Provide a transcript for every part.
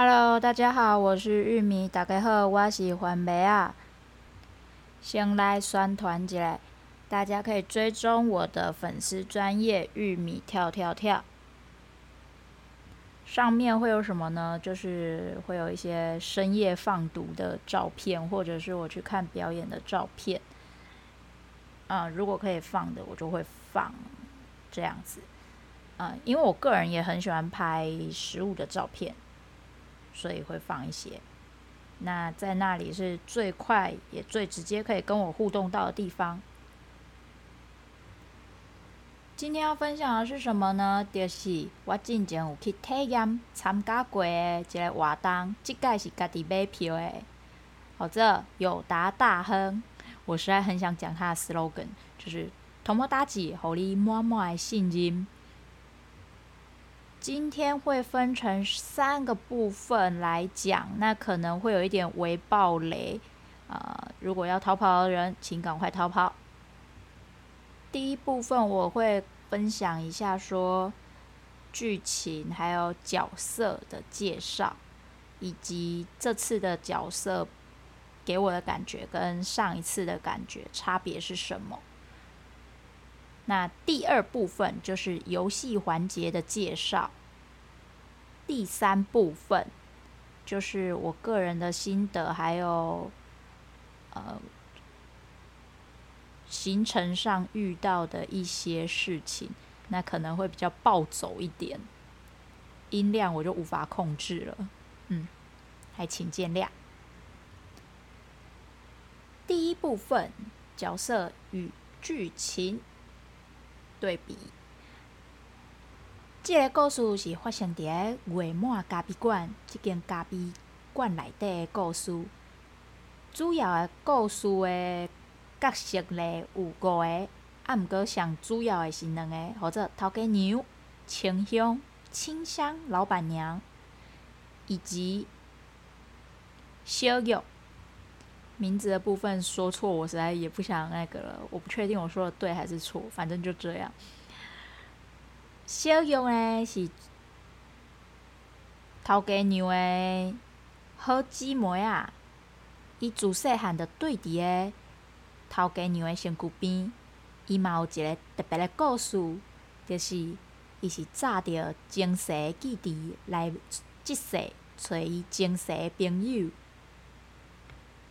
Hello，大家好，我是玉米。大家好，我是番麦啊。先来宣传一下，大家可以追踪我的粉丝专业玉米跳跳跳。上面会有什么呢？就是会有一些深夜放毒的照片，或者是我去看表演的照片。嗯，如果可以放的，我就会放这样子。嗯，因为我个人也很喜欢拍食物的照片。所以会放一些，那在那里是最快也最直接可以跟我互动到的地方。今天要分享的是什么呢？就是我之前有去体验参加过的一个活动，这届是家己买票的，或者友达大亨。我实在很想讲他的 slogan，就是“同摩大吉，互你满满的信任”。今天会分成三个部分来讲，那可能会有一点微爆雷啊、呃！如果要逃跑的人，请赶快逃跑。第一部分我会分享一下说剧情还有角色的介绍，以及这次的角色给我的感觉跟上一次的感觉差别是什么。那第二部分就是游戏环节的介绍，第三部分就是我个人的心得，还有呃行程上遇到的一些事情，那可能会比较暴走一点，音量我就无法控制了，嗯，还请见谅。第一部分角色与剧情。对比，这个故事是发生在月满咖啡馆这间咖啡馆内底的故事。主要的故事的角色呢有五个，啊，毋过上主要的是两个，或者头家娘、清香、清香老板娘，以及小玉。名字的部分说错，我实在也不想那个了。我不确定我说的对还是错，反正就这样。小玉呢是头家娘的好姊妹啊，伊自细汉就对伫个头家娘的身躯边，伊嘛有一个特别的故事，就是伊是早着前世的记忆来即世找伊前世的朋友。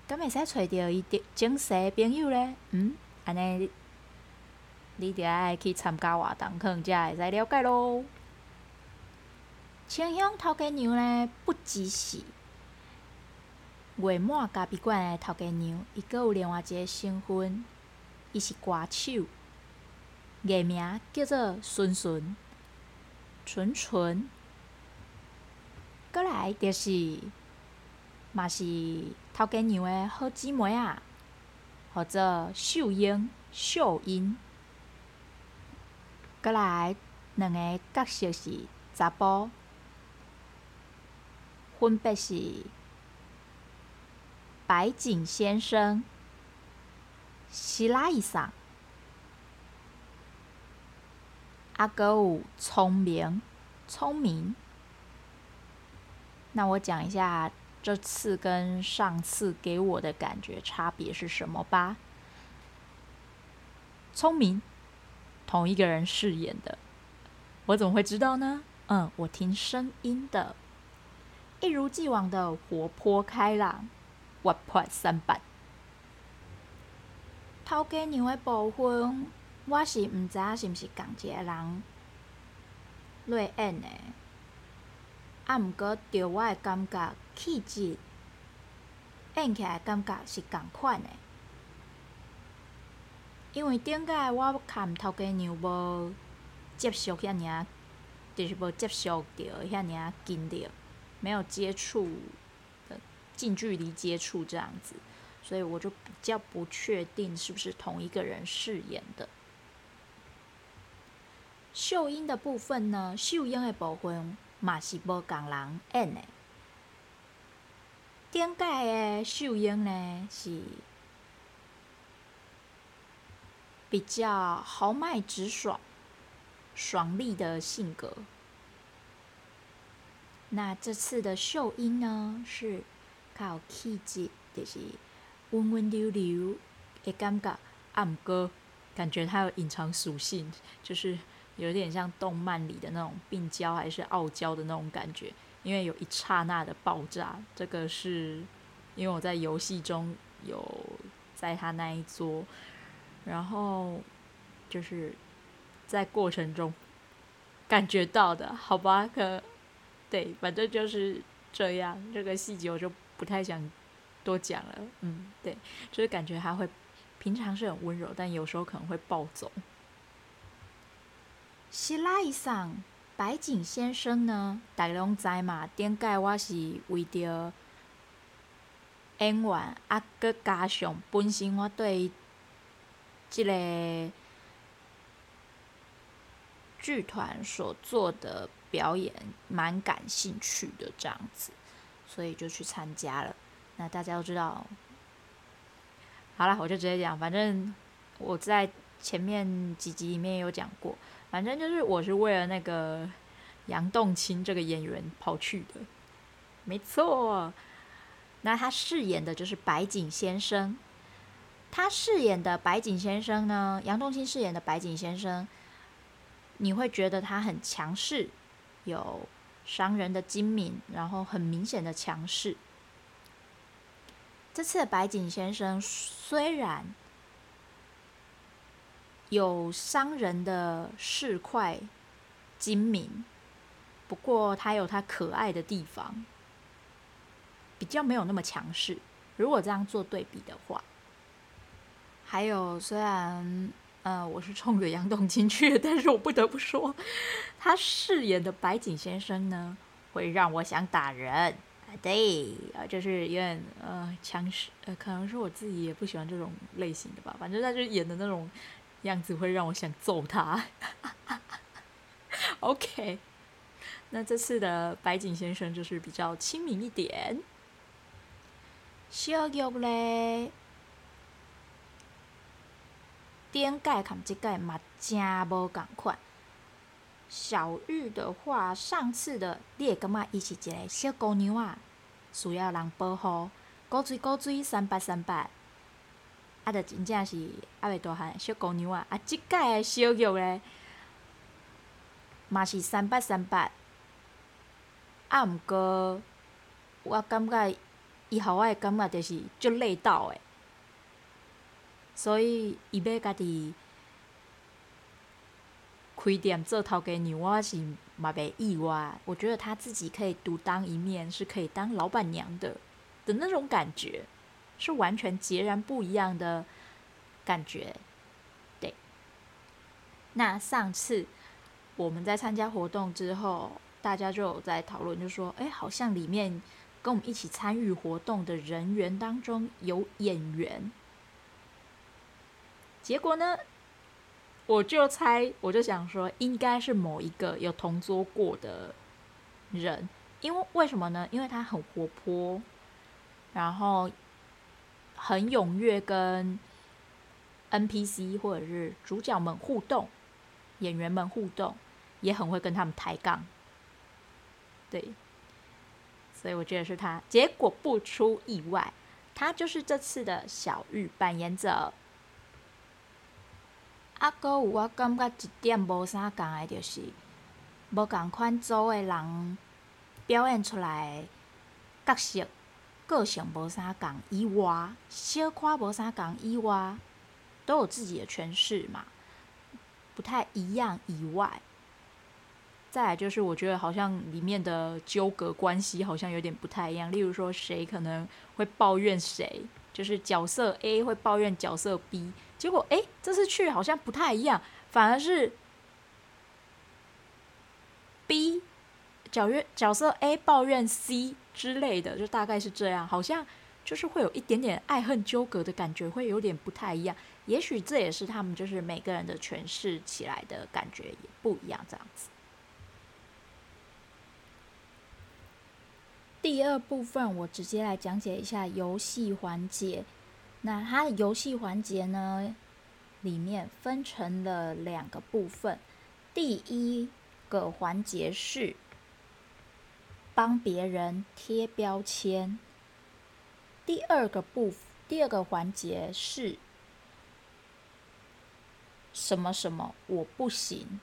敢会使找到伊的前世朋友咧？嗯，安尼你着爱去参加活动，可能才会使了解咯。清香头家娘咧，不只是月满咖啡馆的头家娘，伊阁有另外一个身份，伊是歌手，艺名叫做纯纯，纯纯。阁来就是。嘛是头家娘的好姊妹啊，或者秀英、秀英。阁来两个角色是查甫，分别是白井先生、希拉伊桑，阿阁有聪明、聪明。那我讲一下。这次跟上次给我的感觉差别是什么吧？聪明，同一个人饰演的，我怎么会知道呢？嗯，我听声音的，一如既往的活泼开朗，活泼三八。头家娘的部分，我是唔知影是唔是同一个人来演诶。啊，毋过对我的感觉，气质演起来感觉是共款的。因为顶个我看头家娘无接触遐尔，就是无接触着遐尔近着，没有接触近距离接触这样子，所以我就比较不确定是不是同一个人饰演的。秀英的部分呢？秀英的部分。嘛是无共人演的。顶届的秀英呢，是比较豪迈直爽、爽利的性格。那这次的秀英呢，是靠气质，就是温温柔柔的感觉，暗歌，感觉它有隐藏属性，就是有点像动漫里的那种病娇还是傲娇的那种感觉，因为有一刹那的爆炸，这个是因为我在游戏中有在他那一桌，然后就是在过程中感觉到的，好吧，可。对，反正就是这样。这个细节我就不太想多讲了。嗯，对，就是感觉他会平常是很温柔，但有时候可能会暴走。希拉伊桑白井先生呢，大家拢知嘛？点解我是为着演员，啊，搁加上本身我对这个剧团所做的。表演蛮感兴趣的这样子，所以就去参加了。那大家都知道，好了，我就直接讲。反正我在前面几集里面有讲过，反正就是我是为了那个杨栋青这个演员跑去的，没错。那他饰演的就是白井先生，他饰演的白井先生呢，杨栋青饰演的白井先生，你会觉得他很强势。有商人的精明，然后很明显的强势。这次的白井先生虽然有商人的市侩精明，不过他有他可爱的地方，比较没有那么强势。如果这样做对比的话，还有虽然。呃，我是冲着杨栋清去，但是我不得不说，他饰演的白井先生呢，会让我想打人。啊对，啊，就是有点呃强势，呃，可能是我自己也不喜欢这种类型的吧。反正他就演的那种样子，会让我想揍他。OK，那这次的白井先生就是比较亲民一点。小玉嘞。顶届看这届嘛，真无共款。小玉的话，上次的你会感觉伊是一个小姑娘啊，需要人保护，古锥古锥，三八三八，啊，着真正是啊，袂大汉小姑娘啊。啊，即届的小玉咧，嘛是三八三八，啊，毋过我感觉伊互我的感觉就是足累到诶。所以，伊要家己开店做头家娘，我是嘛袂意外。我觉得他自己可以独当一面，是可以当老板娘的的那种感觉，是完全截然不一样的感觉。对。那上次我们在参加活动之后，大家就有在讨论，就说：“哎，好像里面跟我们一起参与活动的人员当中有演员。”结果呢，我就猜，我就想说，应该是某一个有同桌过的人，因为为什么呢？因为他很活泼，然后很踊跃跟 NPC 或者是主角们互动，演员们互动，也很会跟他们抬杠。对，所以我觉得是他。结果不出意外，他就是这次的小玉扮演者。啊，哥有我感觉一点无啥共的，就是无共款组的人表演出来角色个性无啥共以外，小夸无啥共以外，都有自己的诠释嘛，不太一样以外，再来就是我觉得好像里面的纠葛关系好像有点不太一样，例如说谁可能会抱怨谁，就是角色 A 会抱怨角色 B。结果，哎，这次去好像不太一样，反而是 B 角约角色 A 抱怨 C 之类的，就大概是这样，好像就是会有一点点爱恨纠葛的感觉，会有点不太一样。也许这也是他们就是每个人的诠释起来的感觉也不一样，这样子。第二部分，我直接来讲解一下游戏环节。那它的游戏环节呢，里面分成了两个部分。第一个环节是帮别人贴标签。第二个部，第二个环节是什么什么我不行，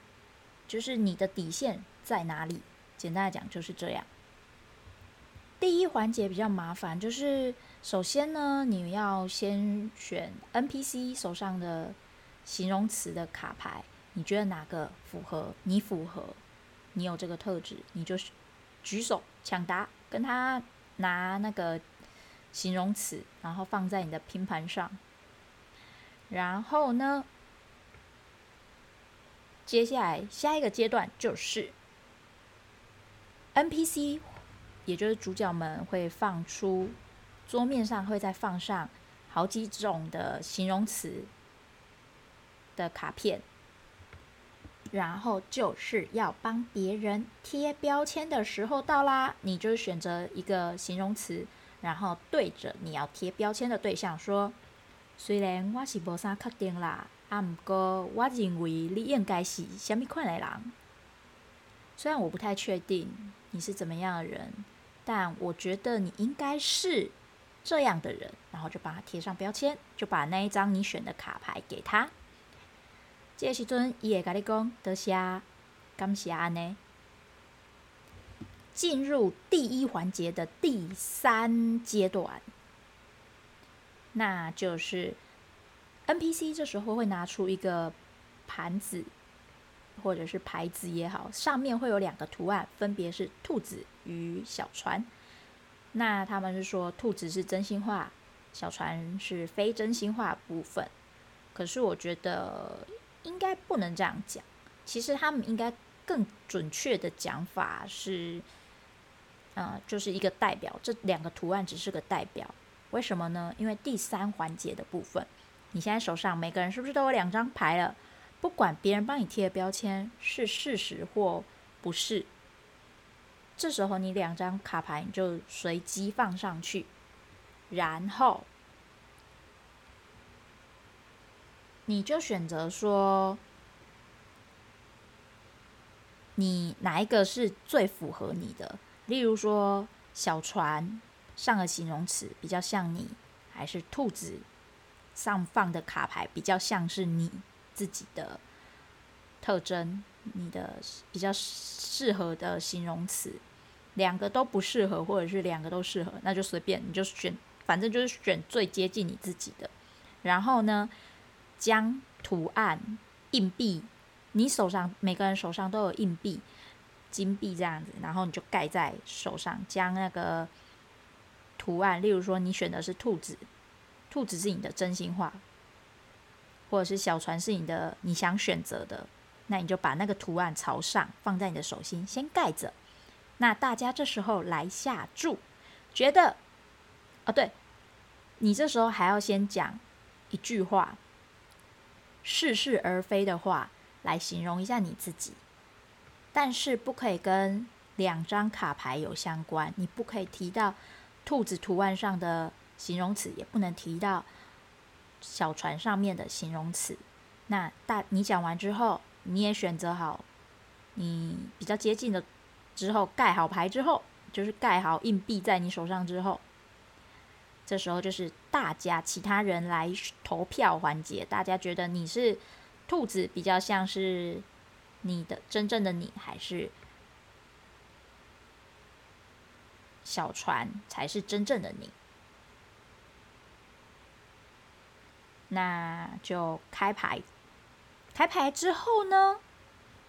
就是你的底线在哪里？简单来讲就是这样。第一环节比较麻烦，就是首先呢，你要先选 NPC 手上的形容词的卡牌，你觉得哪个符合？你符合，你有这个特质，你就举手抢答，跟他拿那个形容词，然后放在你的拼盘上。然后呢，接下来下一个阶段就是 NPC。也就是主角们会放出桌面上会再放上好几种的形容词的卡片，然后就是要帮别人贴标签的时候到啦。你就选择一个形容词，然后对着你要贴标签的对象说：“虽然我是无啥确定啦，啊，不过我认为你应该是什么款的人。虽然我不太确定你是怎么样的人。”但我觉得你应该是这样的人，然后就帮他贴上标签，就把那一张你选的卡牌给他。这时阵，伊会跟你讲多谢，感谢安尼。进入第一环节的第三阶段，那就是 NPC 这时候会拿出一个盘子。或者是牌子也好，上面会有两个图案，分别是兔子与小船。那他们是说兔子是真心话，小船是非真心话部分。可是我觉得应该不能这样讲。其实他们应该更准确的讲法是，嗯、就是一个代表，这两个图案只是个代表。为什么呢？因为第三环节的部分，你现在手上每个人是不是都有两张牌了？不管别人帮你贴的标签是事实或不是，这时候你两张卡牌你就随机放上去，然后你就选择说，你哪一个是最符合你的？例如说，小船上的形容词比较像你，还是兔子上放的卡牌比较像是你？自己的特征，你的比较适合的形容词，两个都不适合，或者是两个都适合，那就随便，你就选，反正就是选最接近你自己的。然后呢，将图案硬币，你手上每个人手上都有硬币、金币这样子，然后你就盖在手上，将那个图案，例如说你选的是兔子，兔子是你的真心话。或者是小船是你的，你想选择的，那你就把那个图案朝上放在你的手心，先盖着。那大家这时候来下注，觉得，哦，对，你这时候还要先讲一句话，似是而非的话来形容一下你自己，但是不可以跟两张卡牌有相关，你不可以提到兔子图案上的形容词，也不能提到。小船上面的形容词，那大你讲完之后，你也选择好你比较接近的之后盖好牌之后，就是盖好硬币在你手上之后，这时候就是大家其他人来投票环节，大家觉得你是兔子比较像是你的真正的你，还是小船才是真正的你？那就开牌，开牌之后呢，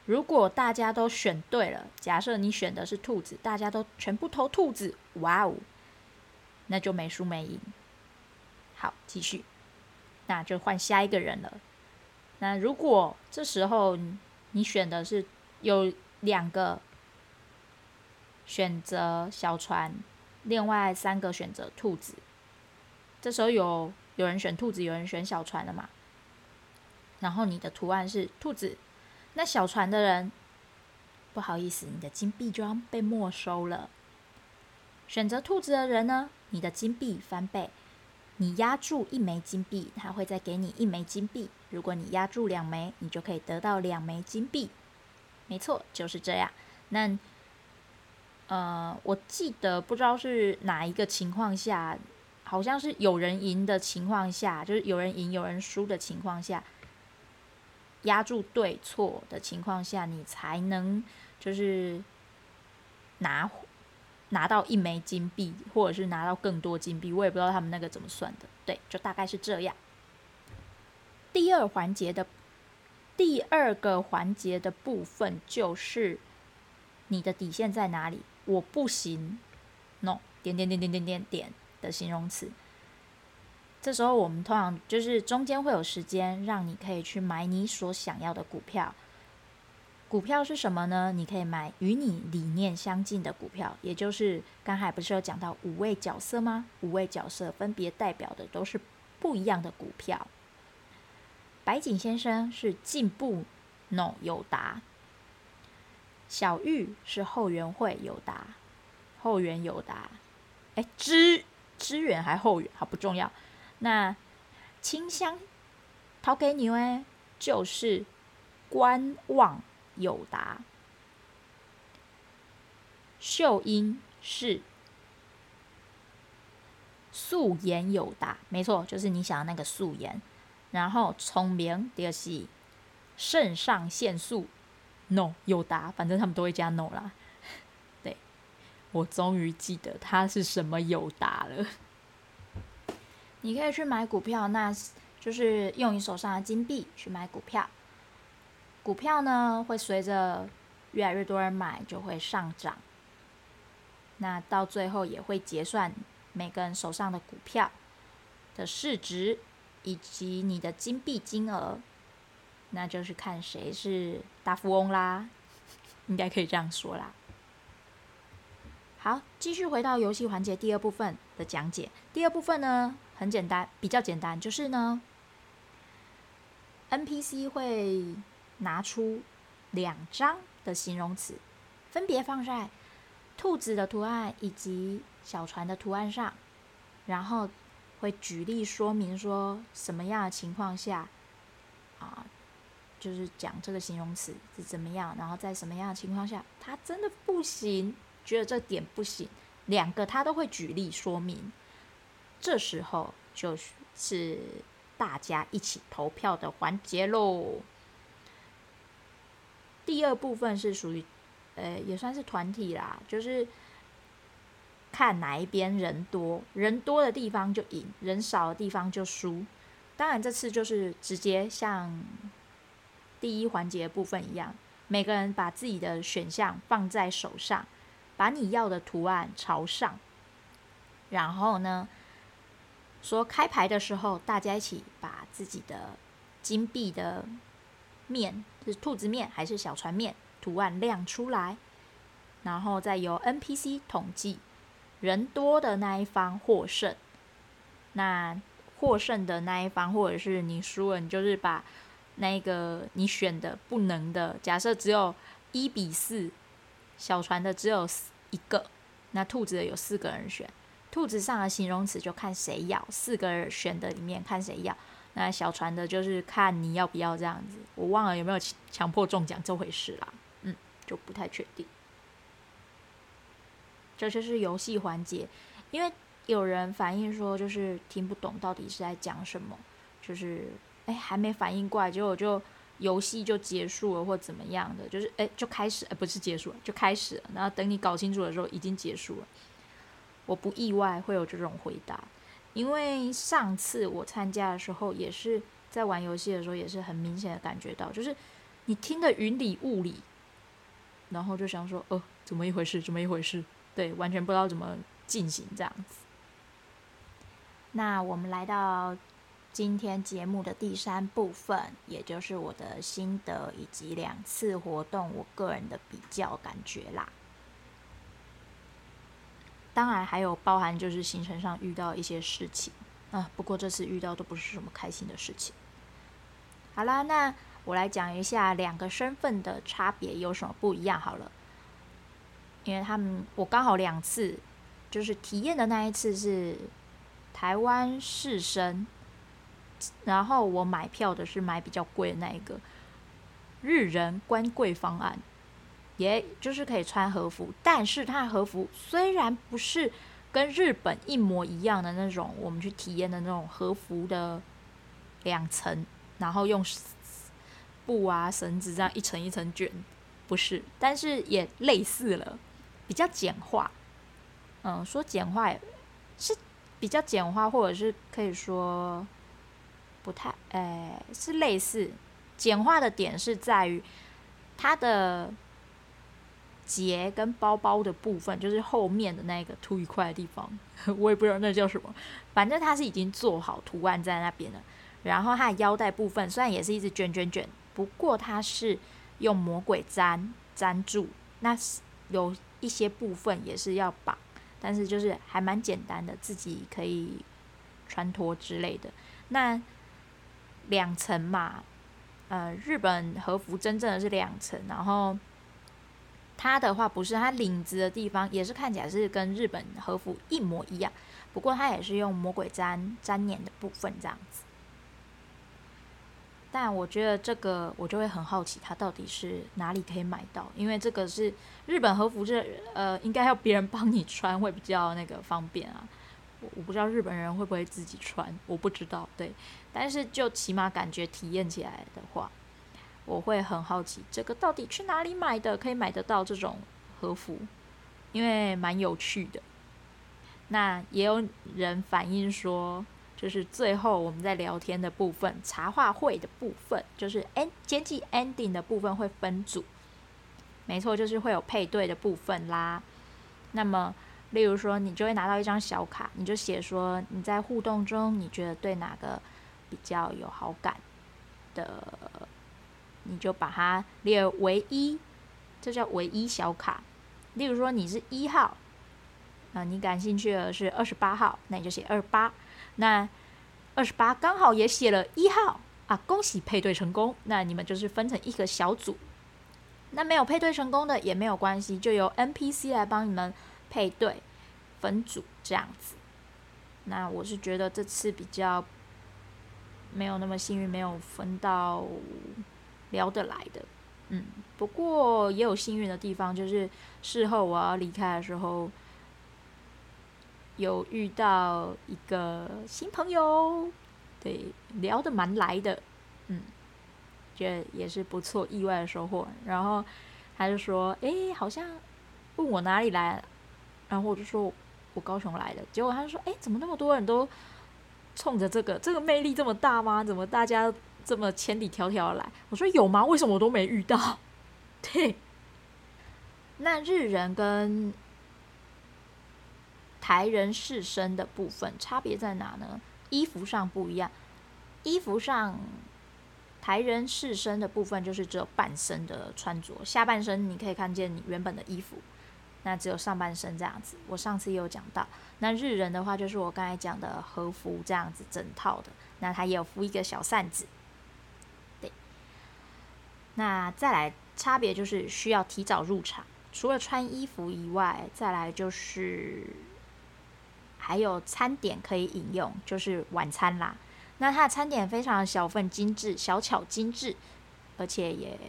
如果大家都选对了，假设你选的是兔子，大家都全部投兔子，哇哦，那就没输没赢。好，继续，那就换下一个人了。那如果这时候你选的是有两个选择小船，另外三个选择兔子，这时候有。有人选兔子，有人选小船了嘛？然后你的图案是兔子，那小船的人，不好意思，你的金币就要被没收了。选择兔子的人呢，你的金币翻倍，你押注一枚金币，他会再给你一枚金币。如果你押注两枚，你就可以得到两枚金币。没错，就是这样。那呃，我记得不知道是哪一个情况下，好像是有人赢的情况下，就是有人赢有人输的情况下，压住对错的情况下，你才能就是拿拿到一枚金币，或者是拿到更多金币。我也不知道他们那个怎么算的，对，就大概是这样。第二环节的第二个环节的部分就是你的底线在哪里？我不行，no，点点点点点点点的形容词。这时候我们通常就是中间会有时间让你可以去买你所想要的股票。股票是什么呢？你可以买与你理念相近的股票，也就是刚才不是有讲到五位角色吗？五位角色分别代表的都是不一样的股票。白井先生是进步，no，友达。小玉是后援会有达，后援有达，哎，支支援还后援，好不重要。那清香掏给你哎，就是观望友达。秀英是素颜友达，没错，就是你想的那个素颜。然后聪明就是肾上腺素。no 友达，反正他们都会加 no 啦。对，我终于记得它是什么友达了。你可以去买股票，那就是用你手上的金币去买股票。股票呢，会随着越来越多人买，就会上涨。那到最后也会结算每个人手上的股票的市值，以及你的金币金额。那就是看谁是大富翁啦，应该可以这样说啦。好，继续回到游戏环节第二部分的讲解。第二部分呢，很简单，比较简单，就是呢，NPC 会拿出两张的形容词，分别放在兔子的图案以及小船的图案上，然后会举例说明说什么样的情况下啊。就是讲这个形容词是怎么样，然后在什么样的情况下，他真的不行，觉得这点不行，两个他都会举例说明。这时候就是大家一起投票的环节喽。第二部分是属于，呃，也算是团体啦，就是看哪一边人多，人多的地方就赢，人少的地方就输。当然这次就是直接像。第一环节部分一样，每个人把自己的选项放在手上，把你要的图案朝上，然后呢，说开牌的时候，大家一起把自己的金币的面，是兔子面还是小船面，图案亮出来，然后再由 NPC 统计，人多的那一方获胜。那获胜的那一方，或者是你输了，你就是把。那个你选的不能的，假设只有一比四，小船的只有一个，那兔子的有四个人选，兔子上的形容词就看谁要，四个人选的里面看谁要，那小船的就是看你要不要这样子，我忘了有没有强迫中奖这回事啦，嗯，就不太确定。这就是游戏环节，因为有人反映说就是听不懂到底是在讲什么，就是。哎，还没反应过来，结果就游戏就结束了，或怎么样的，就是哎，就开始，哎，不是结束了，就开始了。然后等你搞清楚的时候，已经结束了。我不意外会有这种回答，因为上次我参加的时候，也是在玩游戏的时候，也是很明显的感觉到，就是你听得云里雾里，然后就想说，哦，怎么一回事？怎么一回事？对，完全不知道怎么进行这样子。那我们来到。今天节目的第三部分，也就是我的心得以及两次活动我个人的比较感觉啦。当然还有包含就是行程上遇到一些事情啊，不过这次遇到都不是什么开心的事情。好啦，那我来讲一下两个身份的差别有什么不一样好了，因为他们我刚好两次就是体验的那一次是台湾士绅。然后我买票的是买比较贵的那一个日人官贵方案，也就是可以穿和服，但是它和服虽然不是跟日本一模一样的那种，我们去体验的那种和服的两层，然后用布啊绳子这样一层一层卷，不是，但是也类似了，比较简化。嗯，说简化是比较简化，或者是可以说不太，哎，是类似。简化的点是在于它的。结跟包包的部分，就是后面的那个凸一块的地方，我也不知道那叫什么。反正它是已经做好图案在那边了。然后它的腰带部分虽然也是一直卷卷卷，不过它是用魔鬼粘粘住，那有一些部分也是要绑，但是就是还蛮简单的，自己可以穿脱之类的。那两层嘛，呃，日本和服真正的是两层，然后。它的话不是，它领子的地方也是看起来是跟日本和服一模一样，不过它也是用魔鬼粘粘黏的部分这样子。但我觉得这个我就会很好奇，它到底是哪里可以买到？因为这个是日本和服，这呃应该要别人帮你穿会比较那个方便啊。我我不知道日本人会不会自己穿，我不知道。对，但是就起码感觉体验起来的话。我会很好奇，这个到底去哪里买的？可以买得到这种和服，因为蛮有趣的。那也有人反映说，就是最后我们在聊天的部分，茶话会的部分，就是 end 接近 ending 的部分会分组。没错，就是会有配对的部分啦。那么，例如说，你就会拿到一张小卡，你就写说你在互动中，你觉得对哪个比较有好感的。你就把它列为一，这叫唯一小卡。例如说你是一号，啊，你感兴趣的是二十八号，那你就写二八。那二十八刚好也写了一号啊，恭喜配对成功。那你们就是分成一个小组。那没有配对成功的也没有关系，就由 NPC 来帮你们配对分组这样子。那我是觉得这次比较没有那么幸运，没有分到。聊得来的，嗯，不过也有幸运的地方，就是事后我要离开的时候，有遇到一个新朋友，对，聊得蛮来的，嗯，觉得也是不错，意外的收获。然后他就说：“诶，好像问我哪里来，然后我就说我高雄来的。结果他就说：诶，怎么那么多人都冲着这个，这个魅力这么大吗？怎么大家？”这么千里迢迢来，我说有吗？为什么我都没遇到？对，那日人跟台人士身的部分差别在哪呢？衣服上不一样，衣服上台人士身的部分就是只有半身的穿着，下半身你可以看见你原本的衣服，那只有上半身这样子。我上次也有讲到，那日人的话就是我刚才讲的和服这样子整套的，那他也有敷一个小扇子。那再来差别就是需要提早入场，除了穿衣服以外，再来就是还有餐点可以饮用，就是晚餐啦。那它的餐点非常小份精致，小巧精致，而且也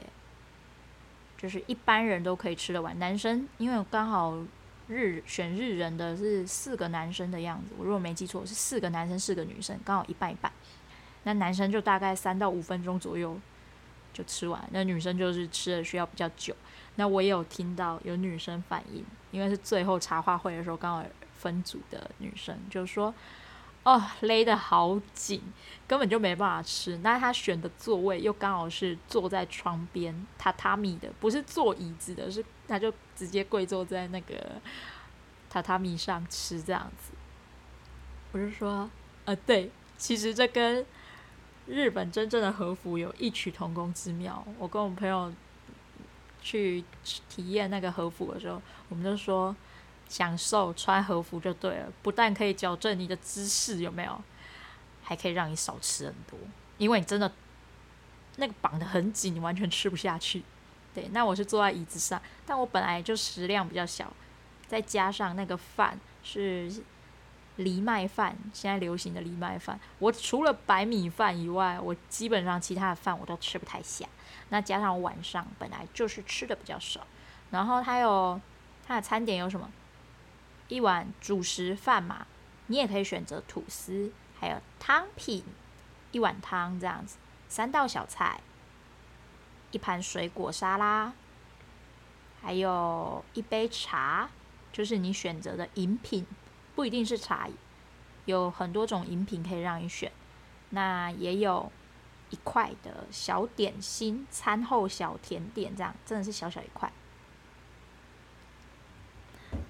就是一般人都可以吃得完。男生因为刚好日选日人的是四个男生的样子，我如果没记错是四个男生四个女生，刚好一半一半。那男生就大概三到五分钟左右。就吃完，那女生就是吃的需要比较久。那我也有听到有女生反映，因为是最后茶话会的时候，刚好分组的女生就说：“哦，勒得好紧，根本就没办法吃。”那她选的座位又刚好是坐在窗边榻榻米的，不是坐椅子的，是她就直接跪坐在那个榻榻米上吃这样子。我就说：“呃，对，其实这跟……”日本真正的和服有异曲同工之妙。我跟我朋友去体验那个和服的时候，我们就说享受穿和服就对了，不但可以矫正你的姿势，有没有？还可以让你少吃很多，因为你真的那个绑得很紧，你完全吃不下去。对，那我是坐在椅子上，但我本来就食量比较小，再加上那个饭是。藜麦饭，现在流行的藜麦饭，我除了白米饭以外，我基本上其他的饭我都吃不太下。那加上晚上本来就是吃的比较少，然后它有它的餐点有什么？一碗主食饭嘛，你也可以选择吐司，还有汤品，一碗汤这样子，三道小菜，一盘水果沙拉，还有一杯茶，就是你选择的饮品，不一定是茶，有很多种饮品可以让你选。那也有一块的小点心，餐后小甜点，这样真的是小小一块。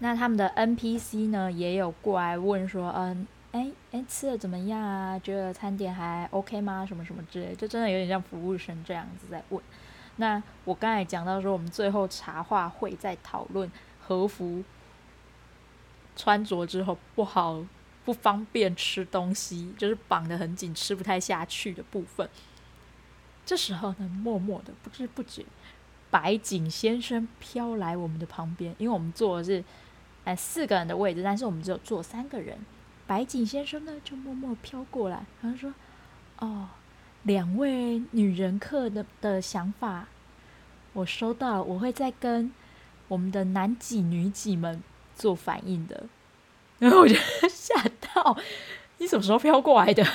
那他们的 NPC 呢，也有过来问说，嗯，哎哎，吃的怎么样啊？觉得餐点还 OK 吗？什么什么之类，就真的有点像服务生这样子在问。那我刚才讲到说，我们最后茶话会在讨论和服穿着之后不好、不方便吃东西，就是绑得很紧，吃不太下去的部分。这时候呢，默默的不知不觉，白井先生飘来我们的旁边，因为我们坐的是。哎，四个人的位置，但是我们只有坐三个人。白井先生呢，就默默飘过来，然后说：“哦，两位女人客的的想法，我收到，我会再跟我们的男几女几们做反应的。”然后我就吓到，你什么时候飘过来的？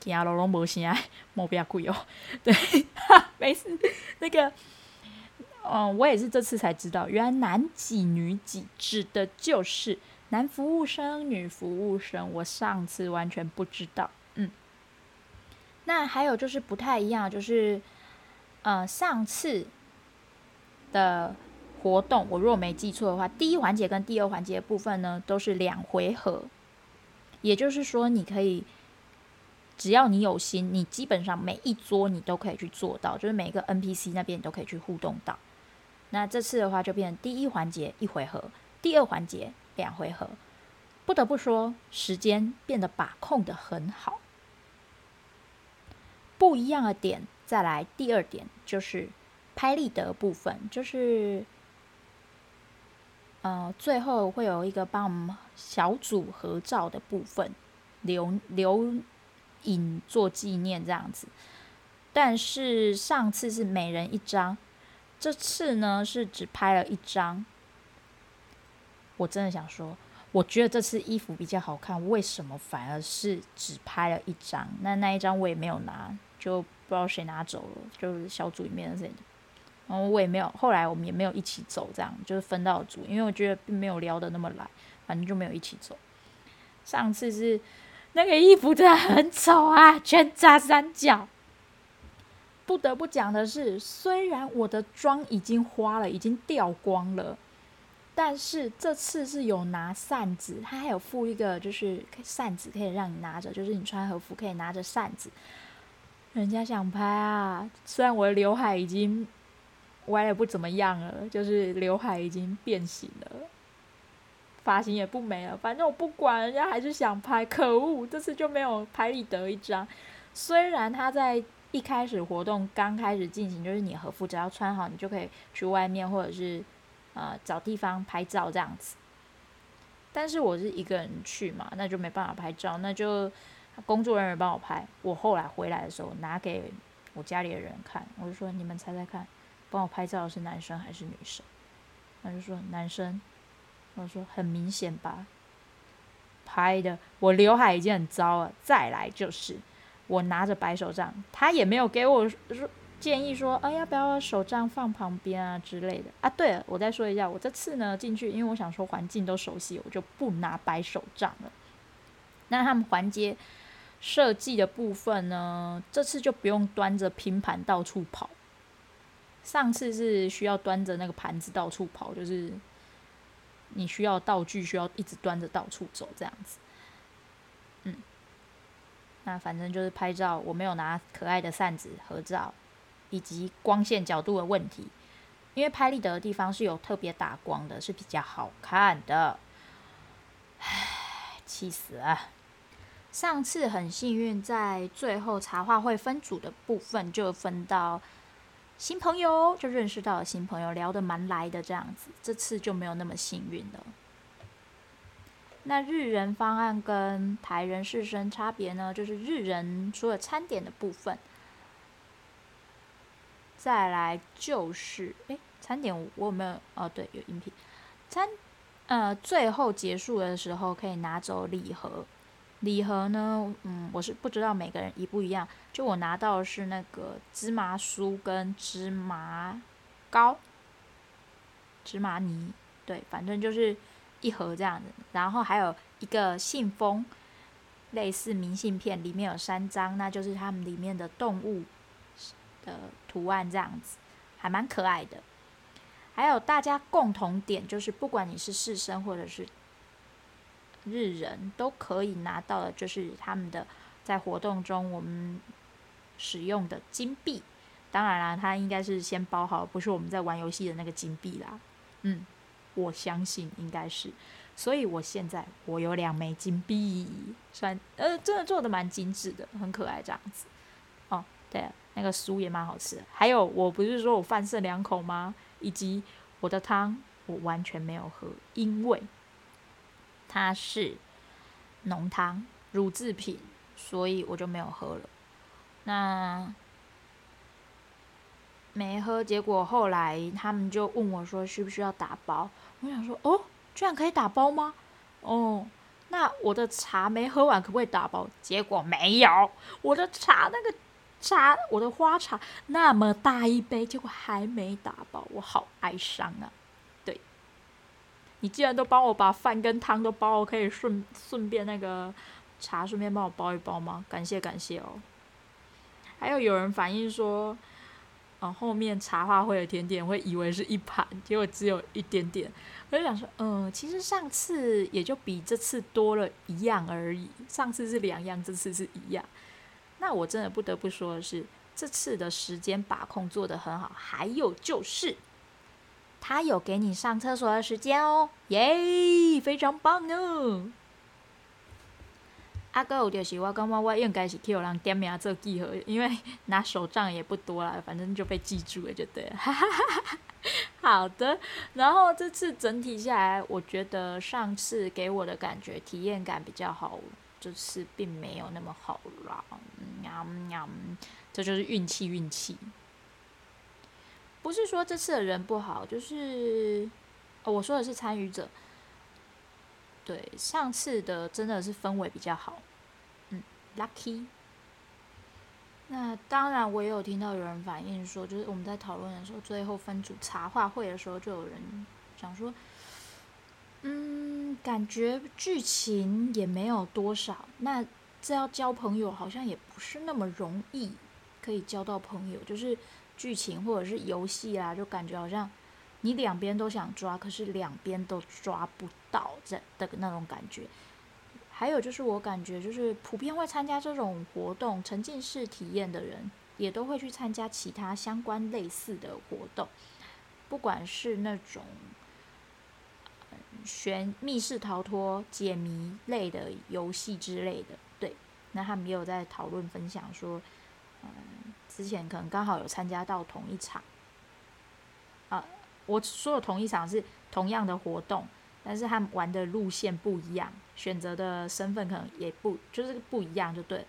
听龙龙无声，莫不要贵哦。对，没事，那个。嗯，我也是这次才知道，原来男几女几指的就是男服务生、女服务生。我上次完全不知道。嗯，那还有就是不太一样，就是呃，上次的活动，我如果没记错的话，第一环节跟第二环节的部分呢，都是两回合。也就是说，你可以只要你有心，你基本上每一桌你都可以去做到，就是每个 NPC 那边你都可以去互动到。那这次的话就变成第一环节一回合，第二环节两回合。不得不说，时间变得把控得很好。不一样的点，再来第二点就是拍立得部分，就是呃最后会有一个帮我们小组合照的部分，留留影做纪念这样子。但是上次是每人一张。这次呢是只拍了一张，我真的想说，我觉得这次衣服比较好看，为什么反而是只拍了一张？那那一张我也没有拿，就不知道谁拿走了，就是小组里面的谁。然后我也没有，后来我们也没有一起走，这样就是分到组，因为我觉得并没有聊得那么来，反正就没有一起走。上次是那个衣服真的很丑啊，全扎三角。不得不讲的是，虽然我的妆已经花了，已经掉光了，但是这次是有拿扇子，它还有附一个就是扇子可以让你拿着，就是你穿和服可以拿着扇子。人家想拍啊，虽然我的刘海已经歪的不怎么样了，就是刘海已经变形了，发型也不美了，反正我不管，人家还是想拍，可恶，这次就没有拍立得一张。虽然他在。一开始活动刚开始进行，就是你和服只要穿好，你就可以去外面或者是呃找地方拍照这样子。但是我是一个人去嘛，那就没办法拍照，那就工作人员帮我拍。我后来回来的时候拿给我家里的人看，我就说，你们猜猜看，帮我拍照的是男生还是女生？他就说男生。我说很明显吧，拍的我刘海已经很糟了，再来就是。我拿着白手杖，他也没有给我说建议说，哎，要不要手杖放旁边啊之类的啊。对了，我再说一下，我这次呢进去，因为我想说环境都熟悉，我就不拿白手杖了。那他们环节设计的部分呢，这次就不用端着拼盘到处跑。上次是需要端着那个盘子到处跑，就是你需要道具需要一直端着到处走这样子。嗯。那反正就是拍照，我没有拿可爱的扇子合照，以及光线角度的问题，因为拍立得的地方是有特别打光的，是比较好看的。唉，气死了！上次很幸运，在最后茶话会分组的部分就分到新朋友，就认识到了新朋友，聊得蛮来的这样子。这次就没有那么幸运了。那日人方案跟台人试身差别呢？就是日人除了餐点的部分，再来就是，诶，餐点我有没有？哦，对，有饮品。餐，呃，最后结束的时候可以拿走礼盒。礼盒呢，嗯，我是不知道每个人一不一样。就我拿到的是那个芝麻酥跟芝麻糕、芝麻泥，对，反正就是一盒这样子。然后还有一个信封，类似明信片，里面有三张，那就是他们里面的动物的图案这样子，还蛮可爱的。还有大家共同点就是，不管你是士绅或者是日人，都可以拿到的，就是他们的在活动中我们使用的金币。当然啦，它应该是先包好，不是我们在玩游戏的那个金币啦。嗯，我相信应该是。所以我现在我有两枚金币，算呃真的做的蛮精致的，很可爱这样子。哦，对，那个酥也蛮好吃。还有，我不是说我饭剩两口吗？以及我的汤我完全没有喝，因为它是浓汤乳制品，所以我就没有喝了。那没喝，结果后来他们就问我说需不需要打包？我想说哦，居然可以打包吗？哦，那我的茶没喝完可不可以打包？结果没有，我的茶那个。茶，我的花茶那么大一杯，结果还没打包，我好哀伤啊！你既然都帮我把饭跟汤都包，我可以顺顺便那个茶顺便帮我包一包吗？感谢感谢哦。还有有人反映说，嗯，后面茶话会的甜点会以为是一盘，结果只有一点点。我就想说，嗯，其实上次也就比这次多了一样而已，上次是两样，这次是一样。那我真的不得不说的是，这次的时间把控做得很好。还有就是，他有给你上厕所的时间哦，耶，非常棒哦。阿哥，有就是我感觉我应该是替人点名做记号，因为拿手账也不多了，反正就被记住了就对了。好的，然后这次整体下来，我觉得上次给我的感觉体验感比较好。这次并没有那么好啦，喵喵，这就是运气运气。不是说这次的人不好，就是，我说的是参与者。对，上次的真的是氛围比较好，嗯，lucky。那当然，我也有听到有人反映说，就是我们在讨论的时候，最后分组茶话会的时候，就有人想说。嗯，感觉剧情也没有多少，那这要交朋友好像也不是那么容易，可以交到朋友。就是剧情或者是游戏啊，就感觉好像你两边都想抓，可是两边都抓不到这的那种感觉。还有就是我感觉，就是普遍会参加这种活动沉浸式体验的人，也都会去参加其他相关类似的活动，不管是那种。悬密室逃脱、解谜类的游戏之类的，对，那他们也有在讨论分享说，嗯，之前可能刚好有参加到同一场，啊，我说的同一场是同样的活动，但是他们玩的路线不一样，选择的身份可能也不就是不一样，就对，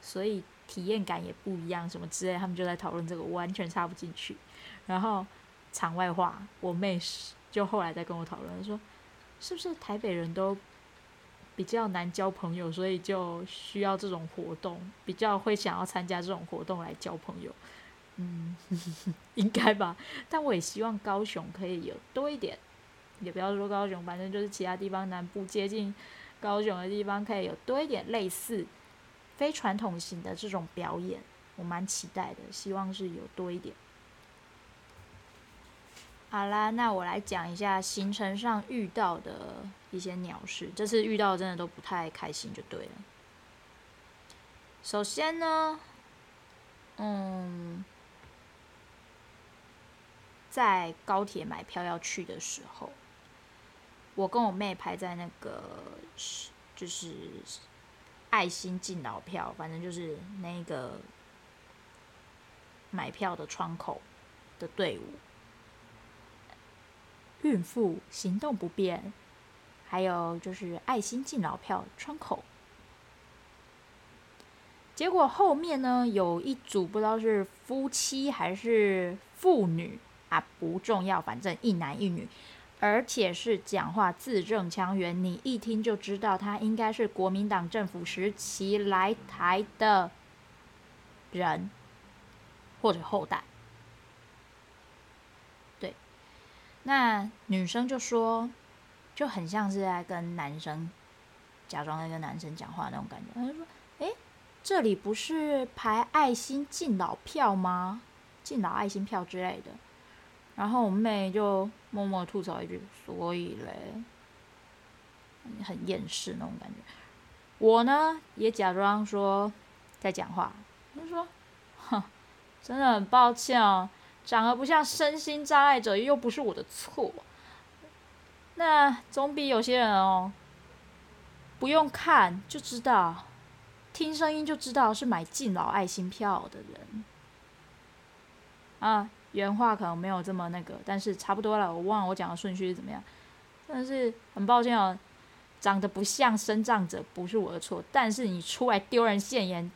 所以体验感也不一样，什么之类，他们就在讨论这个，我完全插不进去。然后场外话，我妹就后来在跟我讨论说。是不是台北人都比较难交朋友，所以就需要这种活动，比较会想要参加这种活动来交朋友？嗯，应该吧。但我也希望高雄可以有多一点，也不要说高雄，反正就是其他地方南部接近高雄的地方，可以有多一点类似非传统型的这种表演，我蛮期待的，希望是有多一点。好啦，那我来讲一下行程上遇到的一些鸟事。这次遇到真的都不太开心，就对了。首先呢，嗯，在高铁买票要去的时候，我跟我妹排在那个就是爱心敬老票，反正就是那个买票的窗口的队伍。孕妇行动不便，还有就是爱心敬老票窗口。结果后面呢，有一组不知道是夫妻还是父女，啊，不重要，反正一男一女，而且是讲话字正腔圆，你一听就知道他应该是国民党政府时期来台的人或者后代。对，那女生就说，就很像是在跟男生假装在跟男生讲话那种感觉。她就说：“诶，这里不是排爱心敬老票吗？敬老爱心票之类的。”然后我妹就默默吐槽一句：“所以嘞，很厌世那种感觉。”我呢也假装说在讲话，就说：“哼，真的很抱歉哦，长得不像身心障碍者，又不是我的错。那总比有些人哦，不用看就知道，听声音就知道是买敬老爱心票的人啊。”原话可能没有这么那个，但是差不多了。我忘了我讲的顺序是怎么样。但是很抱歉哦，长得不像身障者不是我的错，但是你出来丢人现眼，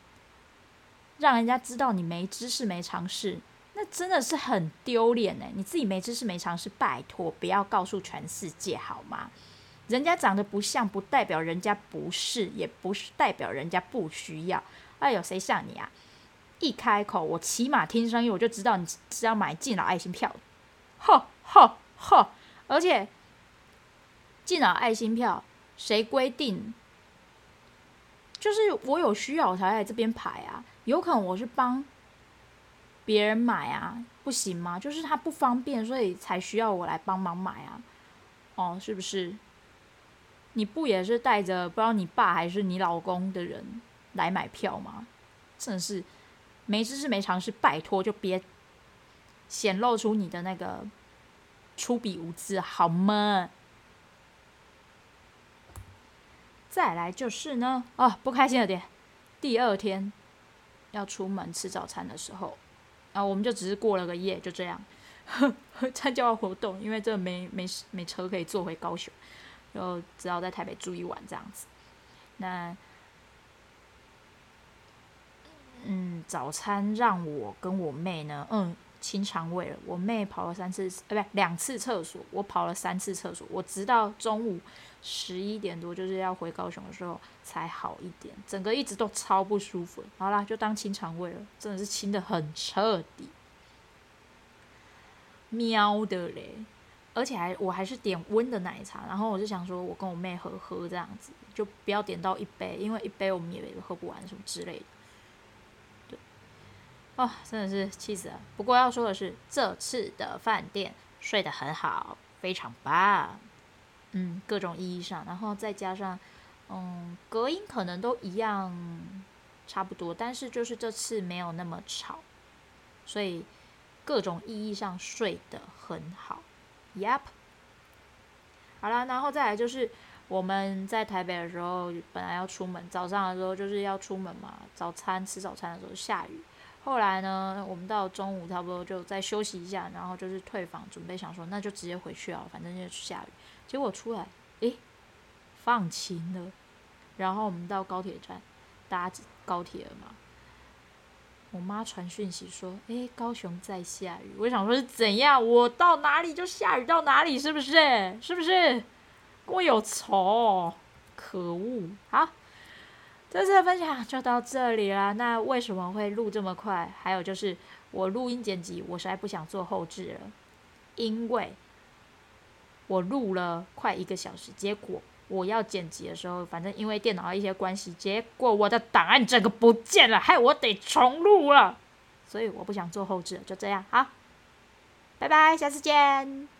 让人家知道你没知识没常识，那真的是很丢脸哎！你自己没知识没常识，拜托不要告诉全世界好吗？人家长得不像，不代表人家不是，也不是代表人家不需要。哎呦，谁像你啊？一开口，我起码听声音我就知道你是要买敬老爱心票，吼吼吼！而且敬老爱心票谁规定？就是我有需要我才来这边排啊，有可能我是帮别人买啊，不行吗？就是他不方便，所以才需要我来帮忙买啊。哦，是不是？你不也是带着不知道你爸还是你老公的人来买票吗？真的是。没知识没常识，拜托就别显露出你的那个粗鄙无知，好吗？再来就是呢，哦，不开心了点。第二天要出门吃早餐的时候，啊，我们就只是过了个夜，就这样 参加活动，因为这没没没车可以坐回高雄，就只好在台北住一晚这样子。那。嗯，早餐让我跟我妹呢，嗯，清肠胃了。我妹跑了三次，呃，不，两次厕所，我跑了三次厕所。我直到中午十一点多，就是要回高雄的时候才好一点，整个一直都超不舒服。好啦，就当清肠胃了，真的是清的很彻底，喵的嘞！而且还我还是点温的奶茶，然后我就想说，我跟我妹合喝这样子，就不要点到一杯，因为一杯我们也喝不完什么之类的。哦，真的是气死了。不过要说的是，这次的饭店睡得很好，非常棒。嗯，各种意义上，然后再加上，嗯，隔音可能都一样，差不多，但是就是这次没有那么吵，所以各种意义上睡得很好。Yep。好了，然后再来就是我们在台北的时候，本来要出门，早上的时候就是要出门嘛，早餐吃早餐的时候下雨。后来呢，我们到中午差不多就再休息一下，然后就是退房，准备想说那就直接回去啊，反正就下雨。结果出来，诶，放晴了。然后我们到高铁站搭高铁了嘛。我妈传讯息说，诶，高雄在下雨。我想说是怎样？我到哪里就下雨到哪里，是不是？是不是？跟我有仇？可恶！好。这次的分享就到这里啦。那为什么会录这么快？还有就是我录音剪辑，我实在不想做后置了，因为我录了快一个小时，结果我要剪辑的时候，反正因为电脑的一些关系，结果我的档案整个不见了，害我得重录了。所以我不想做后置了，就这样，好，拜拜，下次见。